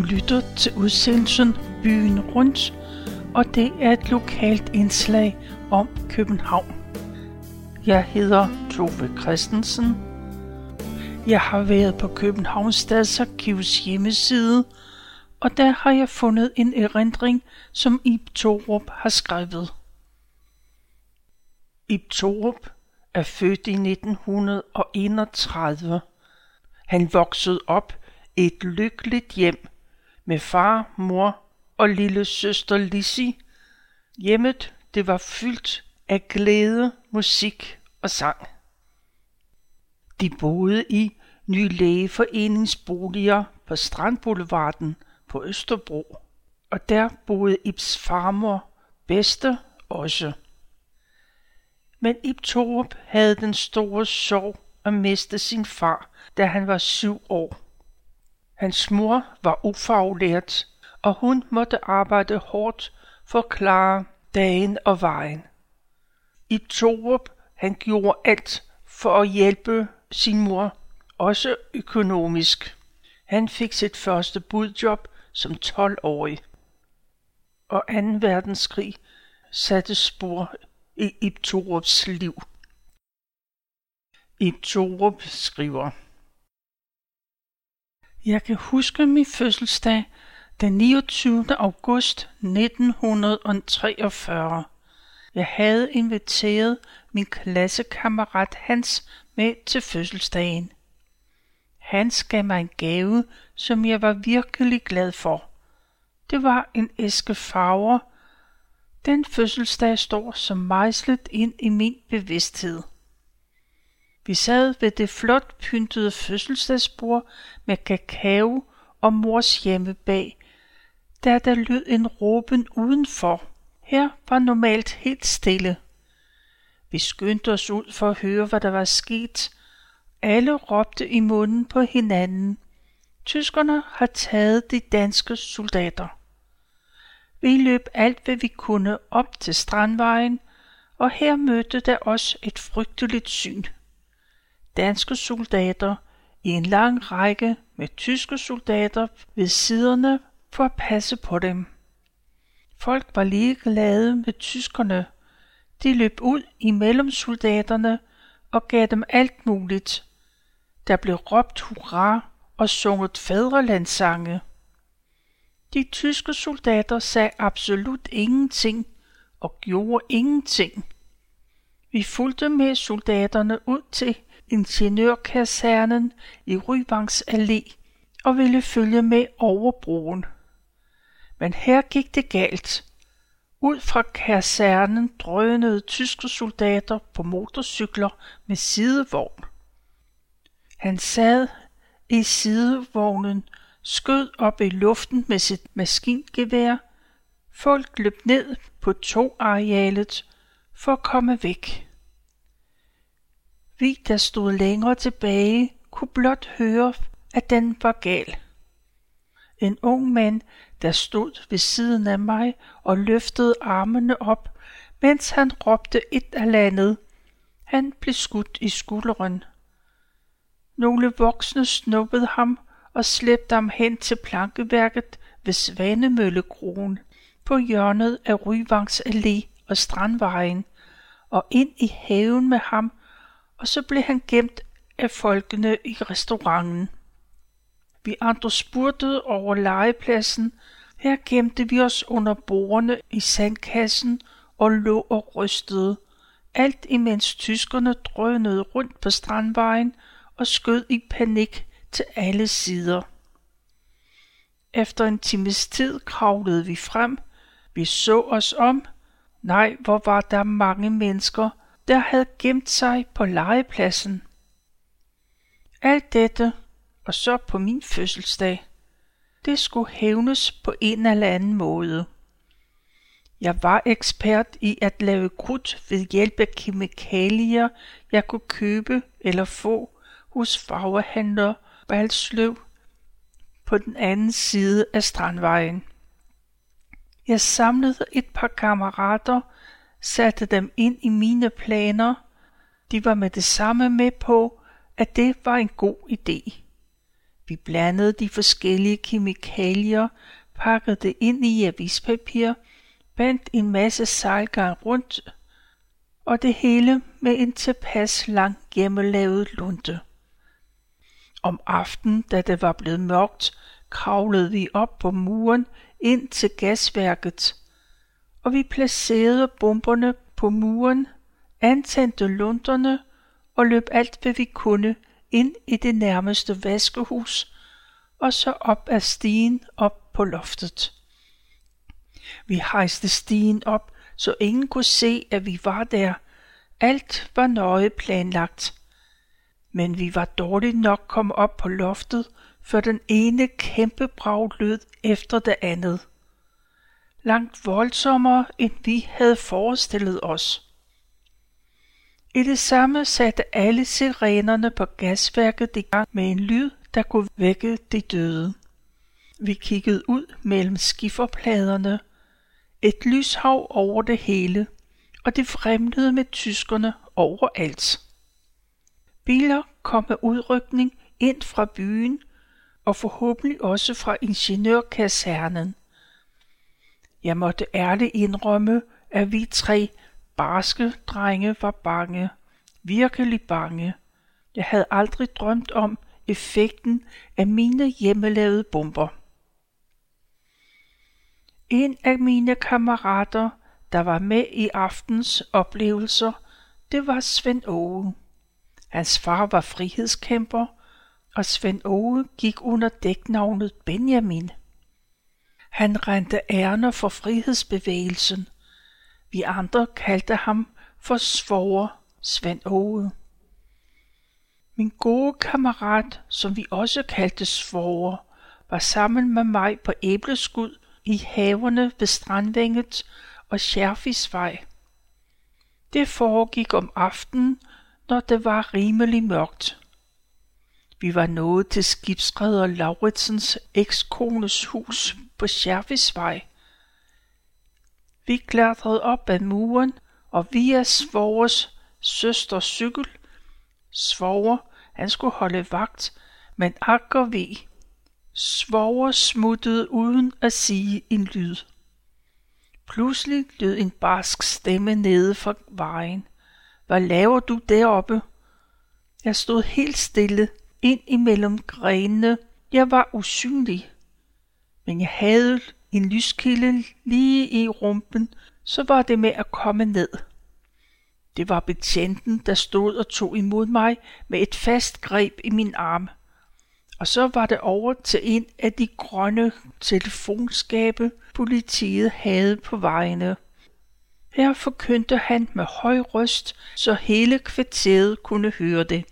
Du lytter til udsendelsen Byen Rundt, og det er et lokalt indslag om København. Jeg hedder Tove Christensen. Jeg har været på Københavns Stadsarkivs hjemmeside, og der har jeg fundet en erindring, som Ib Torup har skrevet. Ib Torup er født i 1931. Han voksede op i et lykkeligt hjem med far, mor og lille søster Lissi. Hjemmet det var fyldt af glæde, musik og sang. De boede i Ny Lægeforeningsboliger på Strandboulevarden på Østerbro, og der boede Ibs farmor Bedste også. Men Ib Torup havde den store sorg at miste sin far, da han var syv år. Hans mor var ufaglært, og hun måtte arbejde hårdt for at klare dagen og vejen. Ib Torup, han gjorde alt for at hjælpe sin mor, også økonomisk. Han fik sit første budjob som 12-årig. Og 2. verdenskrig satte spor i Ib Torups liv. Ib Torup skriver jeg kan huske min fødselsdag den 29. august 1943. Jeg havde inviteret min klassekammerat Hans med til fødselsdagen. Hans gav mig en gave, som jeg var virkelig glad for. Det var en æske farver. Den fødselsdag står som mejslet ind i min bevidsthed. Vi sad ved det flot pyntede fødselsdagsbord med kakao og mors hjemme bag, da der lød en råben udenfor. Her var normalt helt stille. Vi skyndte os ud for at høre, hvad der var sket. Alle råbte i munden på hinanden. Tyskerne har taget de danske soldater. Vi løb alt, hvad vi kunne op til Strandvejen, og her mødte der os et frygteligt syn. Danske soldater i en lang række med tyske soldater ved siderne for at passe på dem. Folk var lige glade med tyskerne. De løb ud imellem soldaterne og gav dem alt muligt. Der blev råbt hurra og sunget fædrelandssange. De tyske soldater sagde absolut ingenting og gjorde ingenting. Vi fulgte med soldaterne ud til ingeniørkasernen i Ryvangs Allé og ville følge med over broen. Men her gik det galt. Ud fra kasernen drønede tyske soldater på motorcykler med sidevogn. Han sad i sidevognen, skød op i luften med sit maskingevær. Folk løb ned på togarealet for at komme væk. Vi, der stod længere tilbage, kunne blot høre, at den var gal. En ung mand, der stod ved siden af mig og løftede armene op, mens han råbte et eller andet. Han blev skudt i skulderen. Nogle voksne snuppede ham og slæbte ham hen til plankeværket ved Svanemøllekroen på hjørnet af Ryvangs Allé og Strandvejen og ind i haven med ham, og så blev han gemt af folkene i restauranten. Vi andre spurtede over legepladsen. Her gemte vi os under bordene i sandkassen og lå og rystede. Alt imens tyskerne drønede rundt på strandvejen og skød i panik til alle sider. Efter en times tid kravlede vi frem. Vi så os om. Nej, hvor var der mange mennesker, der havde gemt sig på legepladsen. Alt dette, og så på min fødselsdag, det skulle hævnes på en eller anden måde. Jeg var ekspert i at lave krudt ved hjælp af kemikalier, jeg kunne købe eller få hos farvehandler Balsløv på den anden side af Strandvejen. Jeg samlede et par kammerater, satte dem ind i mine planer. De var med det samme med på, at det var en god idé. Vi blandede de forskellige kemikalier, pakkede det ind i avispapir, bandt en masse sejlgarn rundt, og det hele med en tilpas lang hjemmelavet lunte. Om aftenen, da det var blevet mørkt, kravlede vi op på muren ind til gasværket, og vi placerede bomberne på muren, antændte lunderne og løb alt, hvad vi kunne, ind i det nærmeste vaskehus, og så op ad stigen op på loftet. Vi hejste stigen op, så ingen kunne se, at vi var der. Alt var nøje planlagt. Men vi var dårligt nok kommet op på loftet, før den ene kæmpe brag lød efter det andet. Langt voldsommere, end vi havde forestillet os. I det samme satte alle sirenerne på gasværket i gang med en lyd, der kunne vække de døde. Vi kiggede ud mellem skifferpladerne. Et lyshav over det hele, og det fremlede med tyskerne overalt. Biler kom med udrykning ind fra byen, og forhåbentlig også fra ingeniørkasernen. Jeg måtte ærligt indrømme, at vi tre barske drenge var bange, virkelig bange. Jeg havde aldrig drømt om effekten af mine hjemmelavede bomber. En af mine kammerater, der var med i aftens oplevelser, det var Svend Åge. Hans far var frihedskæmper, og Svend Åge gik under dæknavnet Benjamin. Han rendte ærner for frihedsbevægelsen. Vi andre kaldte ham for svoger Svend Åge. Min gode kammerat, som vi også kaldte svoger, var sammen med mig på æbleskud i haverne ved Strandvænget og Scherfisvej. Det foregik om aftenen, når det var rimelig mørkt. Vi var nået til skibsredder Lauritsens ekskones hus på Scherfisvej. Vi klatrede op ad muren, og via Svores søsters cykel. Svoger, han skulle holde vagt, men akker vi. Svoger smuttede uden at sige en lyd. Pludselig lød en barsk stemme nede fra vejen. Hvad laver du deroppe? Jeg stod helt stille, ind imellem grenene. Jeg var usynlig. Men jeg havde en lyskilde lige i rumpen, så var det med at komme ned. Det var betjenten, der stod og tog imod mig med et fast greb i min arm. Og så var det over til en af de grønne telefonskabe, politiet havde på vejene. Her forkyndte han med høj røst, så hele kvarteret kunne høre det.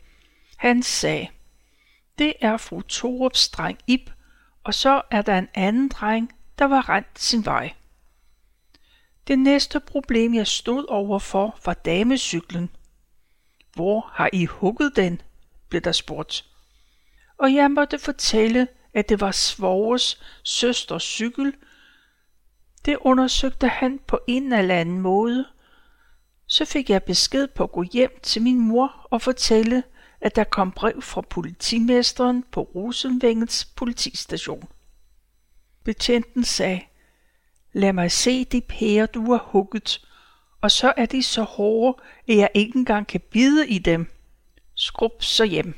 Han sagde, det er fru Torups dreng Ib, og så er der en anden dreng, der var rent sin vej. Det næste problem, jeg stod overfor, var damecyklen. Hvor har I hugget den? blev der spurgt. Og jeg måtte fortælle, at det var Svores søsters cykel. Det undersøgte han på en eller anden måde. Så fik jeg besked på at gå hjem til min mor og fortælle, at der kom brev fra politimesteren på Rosenvængets politistation. Betjenten sagde, lad mig se de pærer, du har hugget, og så er de så hårde, at jeg ikke engang kan bide i dem. Skrub så hjem.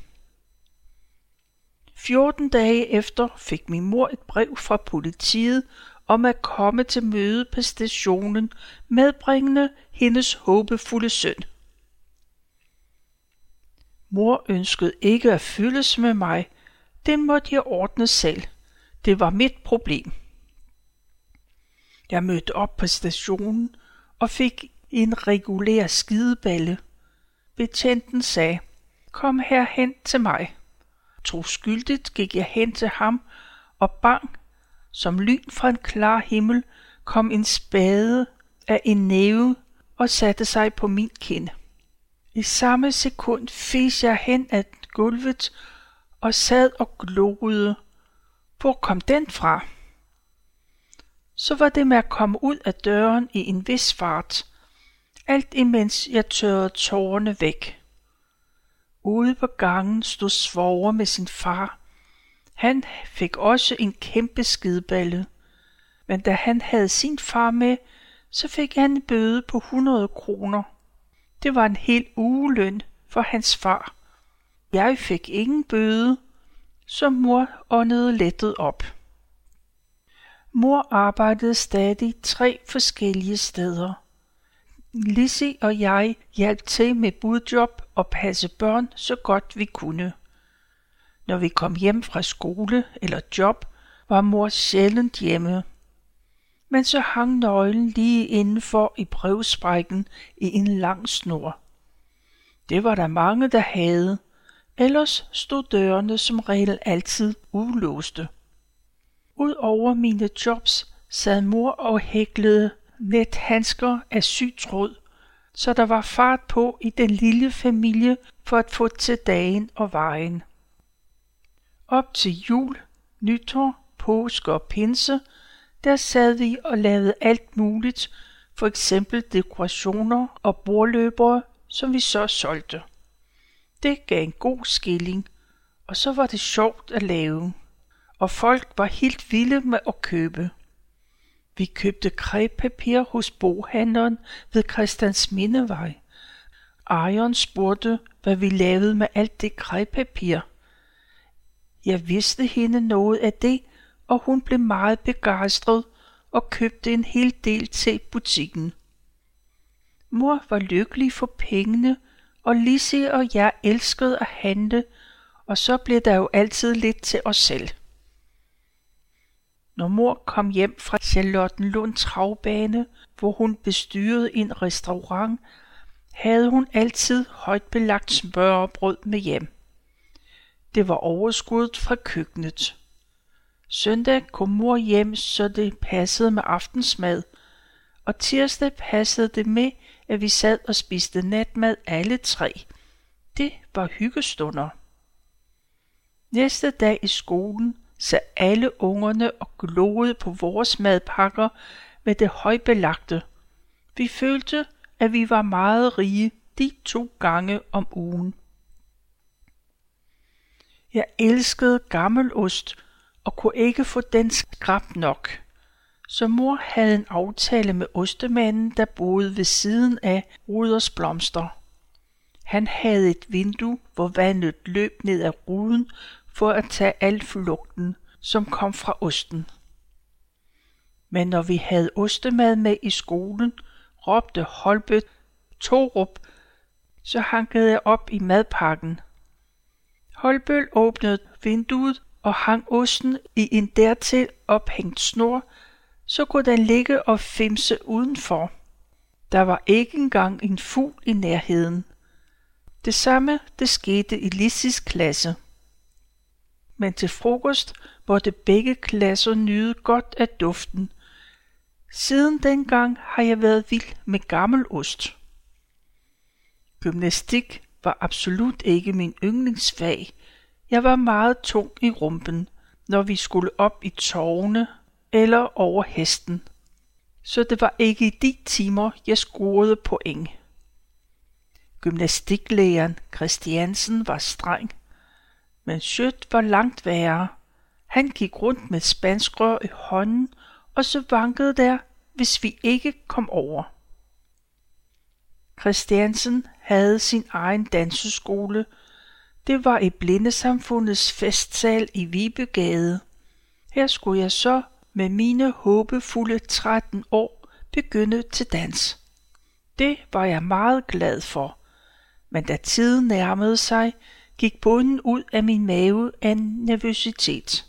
14 dage efter fik min mor et brev fra politiet om at komme til møde på stationen medbringende hendes håbefulde søn. Mor ønskede ikke at fyldes med mig. Det måtte jeg ordne selv. Det var mit problem. Jeg mødte op på stationen og fik en regulær skideballe. Betjenten sagde, kom her hen til mig. Troskyldigt gik jeg hen til ham, og bang, som lyn fra en klar himmel, kom en spade af en næve og satte sig på min kind. I samme sekund fes jeg hen ad gulvet og sad og gloede. Hvor kom den fra? Så var det med at komme ud af døren i en vis fart, alt imens jeg tørrede tårerne væk. Ude på gangen stod svoger med sin far. Han fik også en kæmpe skideballe. Men da han havde sin far med, så fik han en bøde på 100 kroner. Det var en hel ugeløn for hans far. Jeg fik ingen bøde, så mor åndede lettet op. Mor arbejdede stadig tre forskellige steder. Lissy og jeg hjalp til med budjob og passe børn så godt vi kunne. Når vi kom hjem fra skole eller job, var mor sjældent hjemme. Men så hang nøglen lige indenfor i brevsprækken i en lang snor. Det var der mange, der havde. Ellers stod dørene som regel altid ulåste. Udover mine jobs sad mor og hæklede net handsker af sygtråd, så der var fart på i den lille familie for at få til dagen og vejen. Op til jul, nytår, påske og pinse, der sad vi og lavede alt muligt, for eksempel dekorationer og bordløbere, som vi så solgte. Det gav en god skilling, og så var det sjovt at lave, og folk var helt vilde med at købe. Vi købte krebpapir hos bohandleren ved Christians Mindevej. Ejeren spurgte, hvad vi lavede med alt det krebpapir. Jeg vidste hende noget af det, og hun blev meget begejstret og købte en hel del til butikken. Mor var lykkelig for pengene, og Lise og jeg elskede at handle, og så blev der jo altid lidt til os selv. Når mor kom hjem fra Charlottenlund travbane, hvor hun bestyrede en restaurant, havde hun altid højt belagt smørbrød med hjem. Det var overskuddet fra køkkenet. Søndag kom mor hjem, så det passede med aftensmad, og tirsdag passede det med, at vi sad og spiste natmad alle tre. Det var hyggestunder. Næste dag i skolen sad alle ungerne og gloede på vores madpakker med det højbelagte. Vi følte, at vi var meget rige de to gange om ugen. Jeg elskede gammelost og kunne ikke få den skrab nok. Så mor havde en aftale med ostemanden, der boede ved siden af Ruders blomster. Han havde et vindue, hvor vandet løb ned ad ruden for at tage al flugten, som kom fra osten. Men når vi havde ostemad med i skolen, råbte Holbøt Torup, så hankede jeg op i madpakken. Holbøl åbnede vinduet og hang osten i en dertil ophængt snor, så kunne den ligge og femse udenfor. Der var ikke engang en fugl i nærheden. Det samme det skete i Lissis klasse. Men til frokost måtte begge klasser nyde godt af duften. Siden dengang har jeg været vild med gammel ost. Gymnastik var absolut ikke min yndlingsfag. Jeg var meget tung i rumpen, når vi skulle op i tårne eller over hesten. Så det var ikke i de timer, jeg scorede point. Gymnastiklæreren Christiansen var streng, men Schødt var langt værre. Han gik rundt med spanskrør i hånden, og så vankede der, hvis vi ikke kom over. Christiansen havde sin egen danseskole. Det var i Blindesamfundets festsal i Vibegade. Her skulle jeg så med mine håbefulde 13 år begynde til dans. Det var jeg meget glad for, men da tiden nærmede sig, gik bunden ud af min mave af nervøsitet.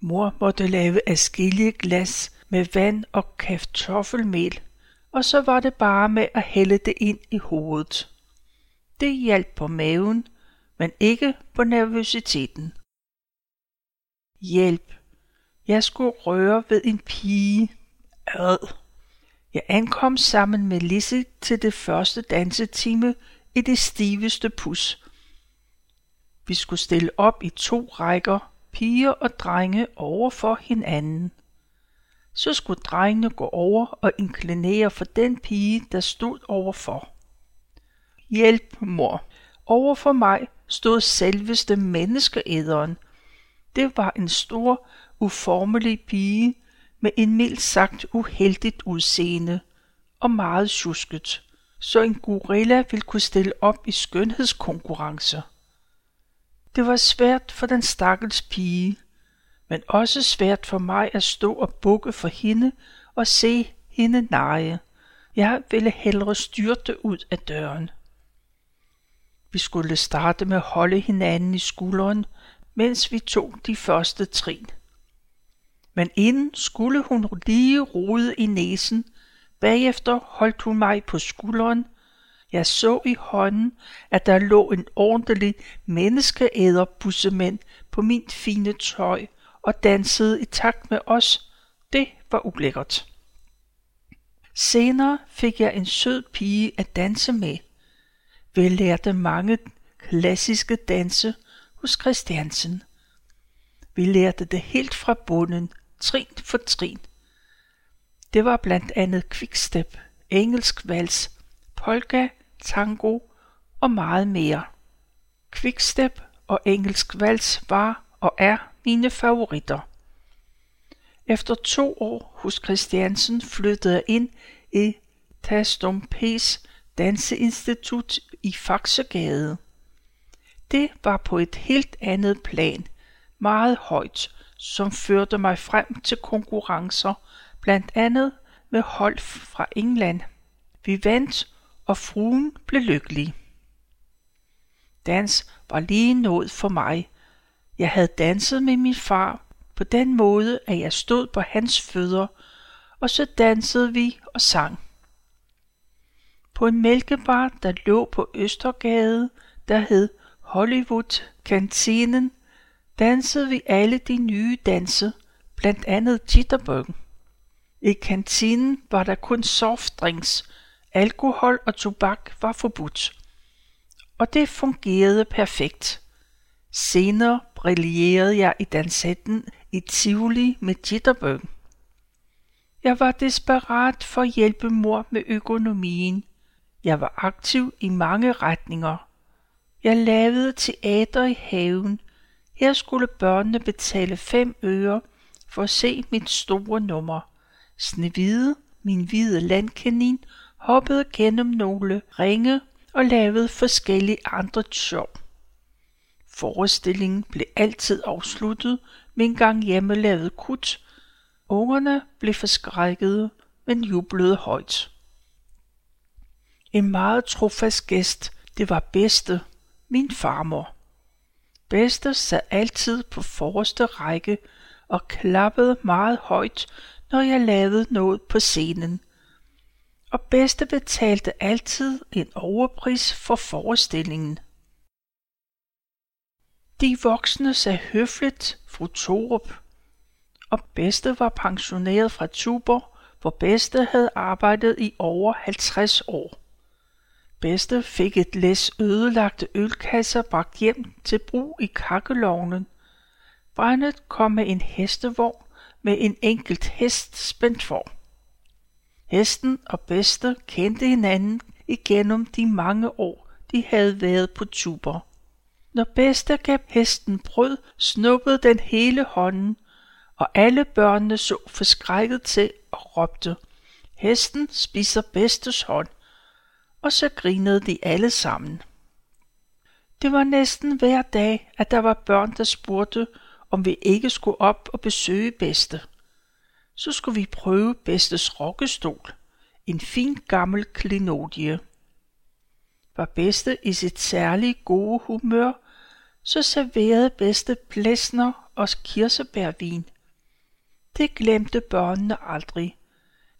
Mor måtte lave afskillige glas med vand og kartoffelmel, og så var det bare med at hælde det ind i hovedet. Det hjalp på maven, men ikke på nervøsiteten. Hjælp. Jeg skulle røre ved en pige. Ad. Jeg ankom sammen med Lisse til det første dansetime i det stiveste pus. Vi skulle stille op i to rækker, piger og drenge over for hinanden. Så skulle drengene gå over og inklinere for den pige, der stod overfor. Hjælp, mor. Over for mig stod selveste menneskeæderen. Det var en stor, uformelig pige med en mildt sagt uheldigt udseende og meget tjusket, så en gorilla ville kunne stille op i skønhedskonkurrencer. Det var svært for den stakkels pige, men også svært for mig at stå og bukke for hende og se hende neje. Jeg ville hellere styrte ud af døren. Vi skulle starte med at holde hinanden i skulderen, mens vi tog de første trin. Men inden skulle hun lige rode i næsen, bagefter holdt hun mig på skulderen. Jeg så i hånden, at der lå en ordentlig menneskeæderbussemand på min fine tøj og dansede i takt med os. Det var ulækkert. Senere fik jeg en sød pige at danse med. Vi lærte mange klassiske danse hos Christiansen. Vi lærte det helt fra bunden, trin for trin. Det var blandt andet quickstep, engelsk vals, polka, tango og meget mere. Quickstep og engelsk vals var og er mine favoritter. Efter to år hos Christiansen flyttede jeg ind i Tastum P's Danseinstitut i Faxegade. Det var på et helt andet plan, meget højt, som førte mig frem til konkurrencer, blandt andet med hold fra England. Vi vandt, og fruen blev lykkelig. Dans var lige noget for mig. Jeg havde danset med min far på den måde, at jeg stod på hans fødder, og så dansede vi og sang. På en mælkebar, der lå på Østergade, der hed Hollywood Kantinen, dansede vi alle de nye danse, blandt andet jitterbug. I kantinen var der kun softdrinks, alkohol og tobak var forbudt. Og det fungerede perfekt. Senere brillerede jeg i dansetten i Tivoli med jitterbug. Jeg var desperat for at hjælpe mor med økonomien. Jeg var aktiv i mange retninger. Jeg lavede teater i haven. Her skulle børnene betale fem øre for at se mit store nummer. Snevide, min hvide landkanin, hoppede gennem nogle ringe og lavede forskellige andre sjov. Forestillingen blev altid afsluttet med en gang hjemmelavet kut. Ungerne blev forskrækkede, men jublede højt. En meget trofast gæst, det var bedste, min farmor. Bedste sad altid på forreste række og klappede meget højt, når jeg lavede noget på scenen. Og bedste betalte altid en overpris for forestillingen. De voksne sagde høfligt fru Torup, og bedste var pensioneret fra Tuborg, hvor bedste havde arbejdet i over 50 år. Bedste fik et læs ødelagte ølkasser bragt hjem til brug i kakkelovnen. Brændet kom med en hestevogn med en enkelt hest spændt for. Hesten og Bedste kendte hinanden igennem de mange år, de havde været på tuber. Når Bedste gav hesten brød, snuppede den hele hånden, og alle børnene så forskrækket til og råbte, Hesten spiser Bedstes hånd, og så grinede de alle sammen. Det var næsten hver dag, at der var børn, der spurgte, om vi ikke skulle op og besøge Bedste. Så skulle vi prøve Bedstes rokkestol, en fin gammel klinodie. Var Bedste i sit særlige gode humør, så serverede Bedste plæsner og kirsebærvin. Det glemte børnene aldrig,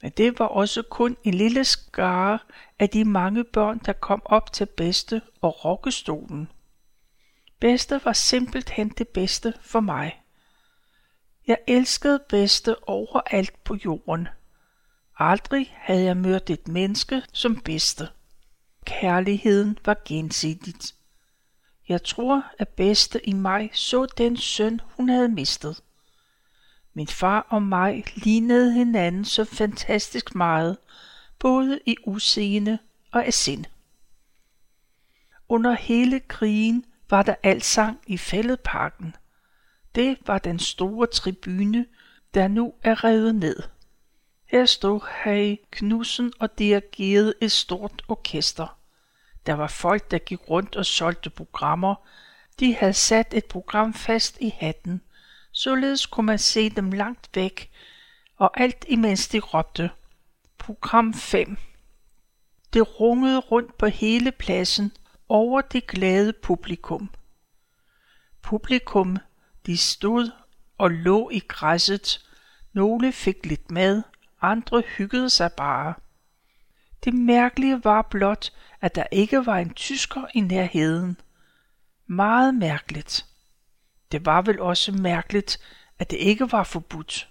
men det var også kun en lille skare af de mange børn, der kom op til Bedste og rokkestolen. Bedste var simpelthen det bedste for mig. Jeg elskede bedste overalt på jorden. Aldrig havde jeg mødt et menneske som bedste. Kærligheden var gensidigt. Jeg tror, at bedste i mig så den søn, hun havde mistet. Min far og mig lignede hinanden så fantastisk meget, både i udseende og af sind. Under hele krigen var der altsang i fældeparken. Det var den store tribune, der nu er revet ned. Her stod Harry Knudsen og dirigerede et stort orkester. Der var folk, der gik rundt og solgte programmer. De havde sat et program fast i hatten. Således kunne man se dem langt væk, og alt imens de råbte. Program 5. Det rungede rundt på hele pladsen over det glade publikum. Publikum, de stod og lå i græsset. Nogle fik lidt mad, andre hyggede sig bare. Det mærkelige var blot, at der ikke var en tysker i nærheden. Meget mærkeligt. Det var vel også mærkeligt, at det ikke var forbudt.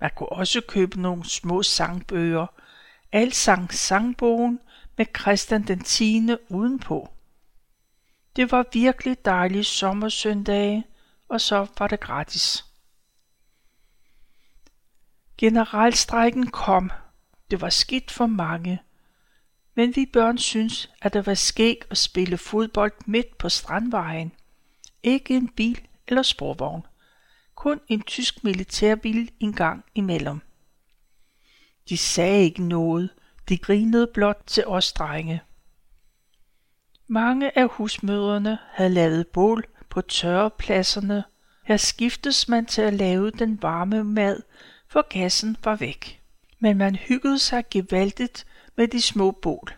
Man kunne også købe nogle små sangbøger. sang sangbogen med Christian den 10. udenpå. Det var virkelig dejlige sommersøndage, og så var det gratis. Generalstrækken kom. Det var skidt for mange. Men vi børn synes, at det var skæg at spille fodbold midt på strandvejen. Ikke en bil eller sporvogn. Kun en tysk militærbil en gang imellem. De sagde ikke noget. De grinede blot til os drenge. Mange af husmødrene havde lavet bål på tørrepladserne. Her skiftes man til at lave den varme mad, for gassen var væk. Men man hyggede sig gevaldigt med de små bål.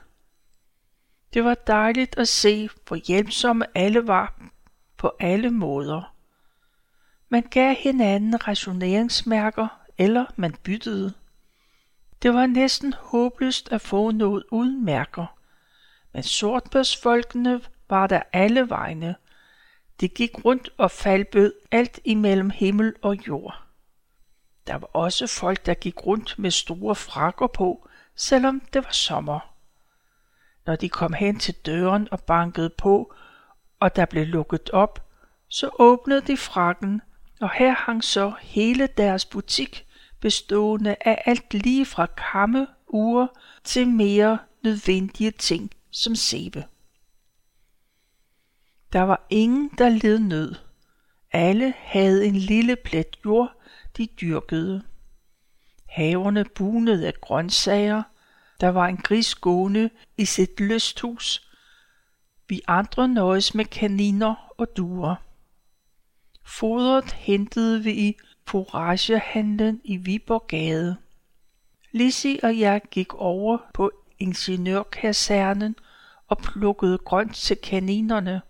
Det var dejligt at se, hvor hjælpsomme alle var på alle måder. Man gav hinanden rationeringsmærker, eller man byttede. Det var næsten håbløst at få noget uden mærker. Men sortbørsfolkene var der alle vegne. De gik rundt og faldbød alt imellem himmel og jord. Der var også folk, der gik rundt med store frakker på, selvom det var sommer. Når de kom hen til døren og bankede på, og der blev lukket op, så åbnede de frakken, og her hang så hele deres butik, bestående af alt lige fra kamme, ure til mere nødvendige ting som sæbe. Der var ingen, der led nød. Alle havde en lille plet jord, de dyrkede. Haverne bunede af grøntsager. Der var en gris gående i sit lysthus. Vi andre nøjes med kaniner og duer. Fodret hentede vi i foragehandlen i Viborgade. Lizzie og jeg gik over på ingeniørkasernen og plukkede grønt til kaninerne.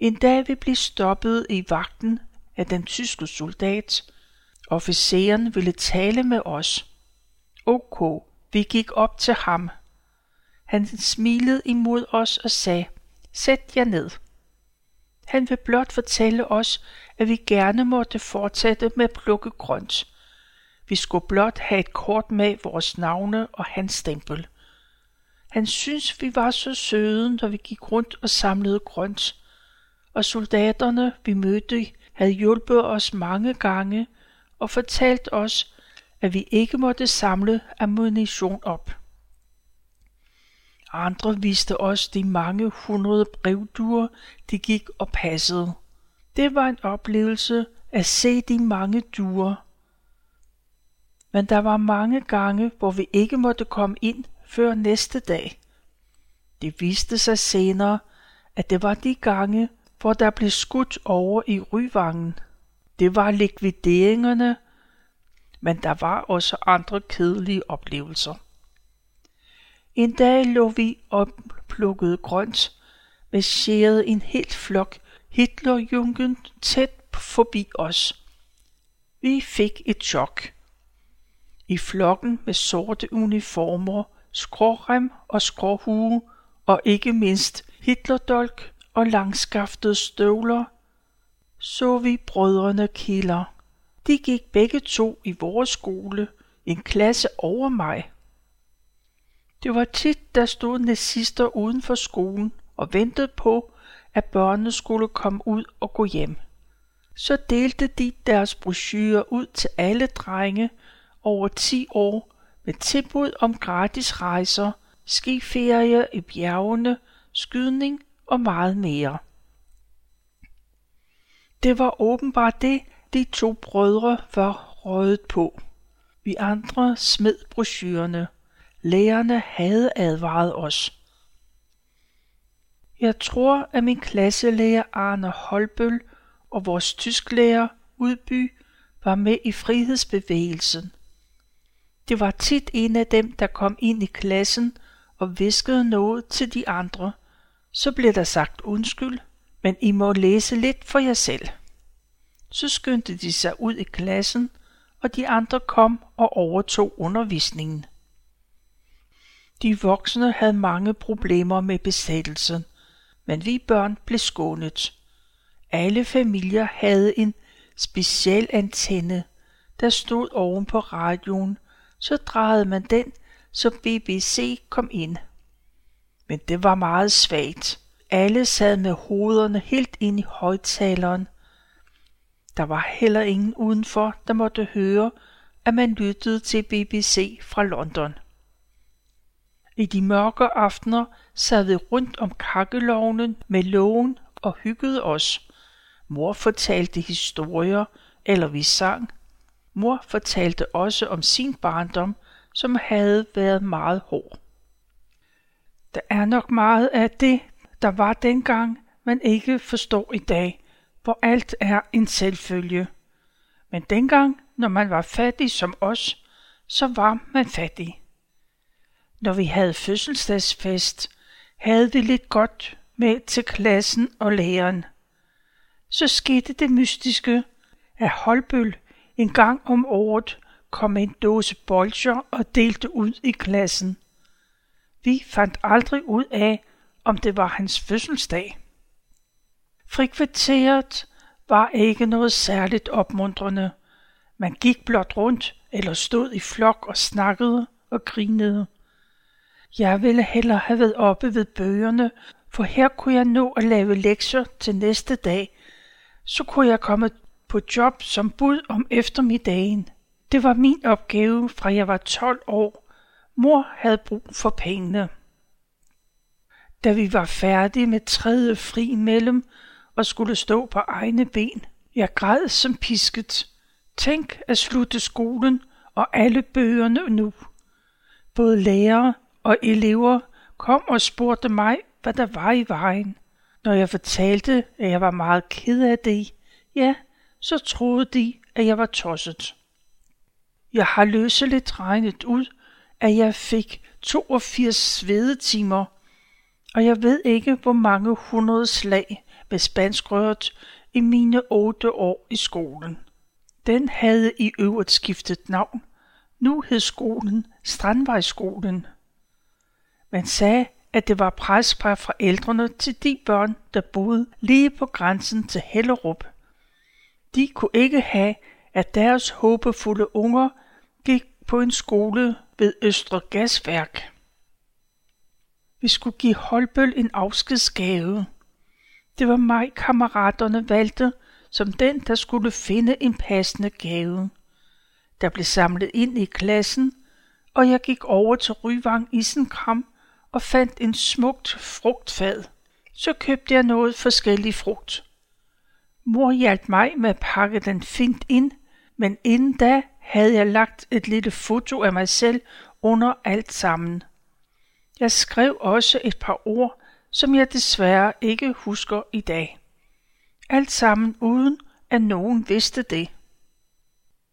En dag vi blev stoppet i vagten af den tyske soldat. Officeren ville tale med os. Ok, vi gik op til ham. Han smilede imod os og sagde, sæt jer ned. Han vil blot fortælle os, at vi gerne måtte fortsætte med at plukke grønt. Vi skulle blot have et kort med vores navne og hans stempel. Han synes, vi var så søde, når vi gik rundt og samlede grønt. Og soldaterne, vi mødte, havde hjulpet os mange gange og fortalt os, at vi ikke måtte samle ammunition op. Andre viste os de mange hundrede brevduer, de gik og passede. Det var en oplevelse at se de mange duer. Men der var mange gange, hvor vi ikke måtte komme ind før næste dag. Det viste sig senere, at det var de gange, hvor der blev skudt over i Ryvangen. Det var likvideringerne, men der var også andre kedelige oplevelser. En dag lå vi opplukket plukkede grønt, marcherede en helt flok Hitlerjungen tæt forbi os. Vi fik et chok. I flokken med sorte uniformer, skrårem og skråhue og ikke mindst Hitlerdolk og langskaftede støvler, så vi brødrene Killer. De gik begge to i vores skole, en klasse over mig. Det var tit, der stod nazister uden for skolen og ventede på, at børnene skulle komme ud og gå hjem. Så delte de deres brochurer ud til alle drenge over 10 år med tilbud om gratis rejser, skiferie i bjergene, skydning og meget mere. Det var åbenbart det, de to brødre var røget på. Vi andre smed brochurerne. Lærerne havde advaret os. Jeg tror, at min klasselærer Arne Holbøl og vores tysklærer Udby var med i frihedsbevægelsen. Det var tit en af dem, der kom ind i klassen og viskede noget til de andre. Så blev der sagt undskyld, men I må læse lidt for jer selv. Så skyndte de sig ud i klassen, og de andre kom og overtog undervisningen. De voksne havde mange problemer med besættelsen, men vi børn blev skånet. Alle familier havde en speciel antenne, der stod oven på radioen, så drejede man den, så BBC kom ind. Men det var meget svagt. Alle sad med hovederne helt ind i højtaleren. Der var heller ingen udenfor, der måtte høre, at man lyttede til BBC fra London. I de mørke aftener sad vi rundt om kakkelovnen med lågen og hyggede os. Mor fortalte historier, eller vi sang. Mor fortalte også om sin barndom, som havde været meget hård. Der er nok meget af det, der var dengang, man ikke forstår i dag, hvor alt er en selvfølge. Men dengang, når man var fattig som os, så var man fattig. Når vi havde fødselsdagsfest, havde vi lidt godt med til klassen og læreren. Så skete det mystiske, at Holbøl en gang om året kom en dåse bolcher og delte ud i klassen. Vi fandt aldrig ud af, om det var hans fødselsdag. Frikvarteret var ikke noget særligt opmuntrende. Man gik blot rundt eller stod i flok og snakkede og grinede. Jeg ville hellere have været oppe ved bøgerne, for her kunne jeg nå at lave lektier til næste dag. Så kunne jeg komme på job som bud om eftermiddagen. Det var min opgave fra jeg var 12 år. Mor havde brug for pengene. Da vi var færdige med tredje fri mellem og skulle stå på egne ben, jeg græd som pisket. Tænk at slutte skolen og alle bøgerne nu. Både lærere og elever kom og spurgte mig, hvad der var i vejen. Når jeg fortalte, at jeg var meget ked af det, ja, så troede de, at jeg var tosset. Jeg har løseligt regnet ud, at jeg fik 82 svedetimer, og jeg ved ikke, hvor mange hundrede slag med spanskrøret i mine otte år i skolen. Den havde i øvrigt skiftet navn. Nu hed skolen Strandvejskolen. Man sagde, at det var pres fra ældrene til de børn, der boede lige på grænsen til Hellerup. De kunne ikke have, at deres håbefulde unger gik på en skole ved Østre Gasværk. Vi skulle give Holbøl en afskedsgave. Det var mig, kammeraterne valgte som den, der skulle finde en passende gave. Der blev samlet ind i klassen, og jeg gik over til Ryvang Isenkram og fandt en smukt frugtfad. Så købte jeg noget forskellig frugt. Mor hjalp mig med at pakke den fint ind, men inden da havde jeg lagt et lille foto af mig selv under alt sammen. Jeg skrev også et par ord, som jeg desværre ikke husker i dag. Alt sammen uden, at nogen vidste det.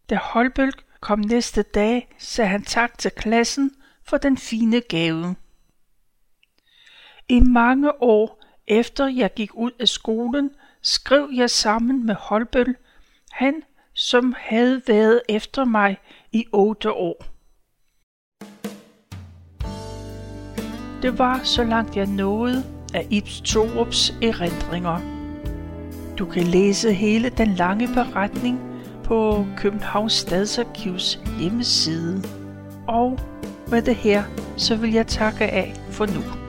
Da Holbølg kom næste dag, sagde han tak til klassen for den fine gave. I mange år efter jeg gik ud af skolen, skrev jeg sammen med Holbøl, han som havde været efter mig i otte år. Det var så langt jeg nåede af Ibs Torups erindringer. Du kan læse hele den lange beretning på Københavns Stadsarkivs hjemmeside. Og med det her, så vil jeg takke af for nu.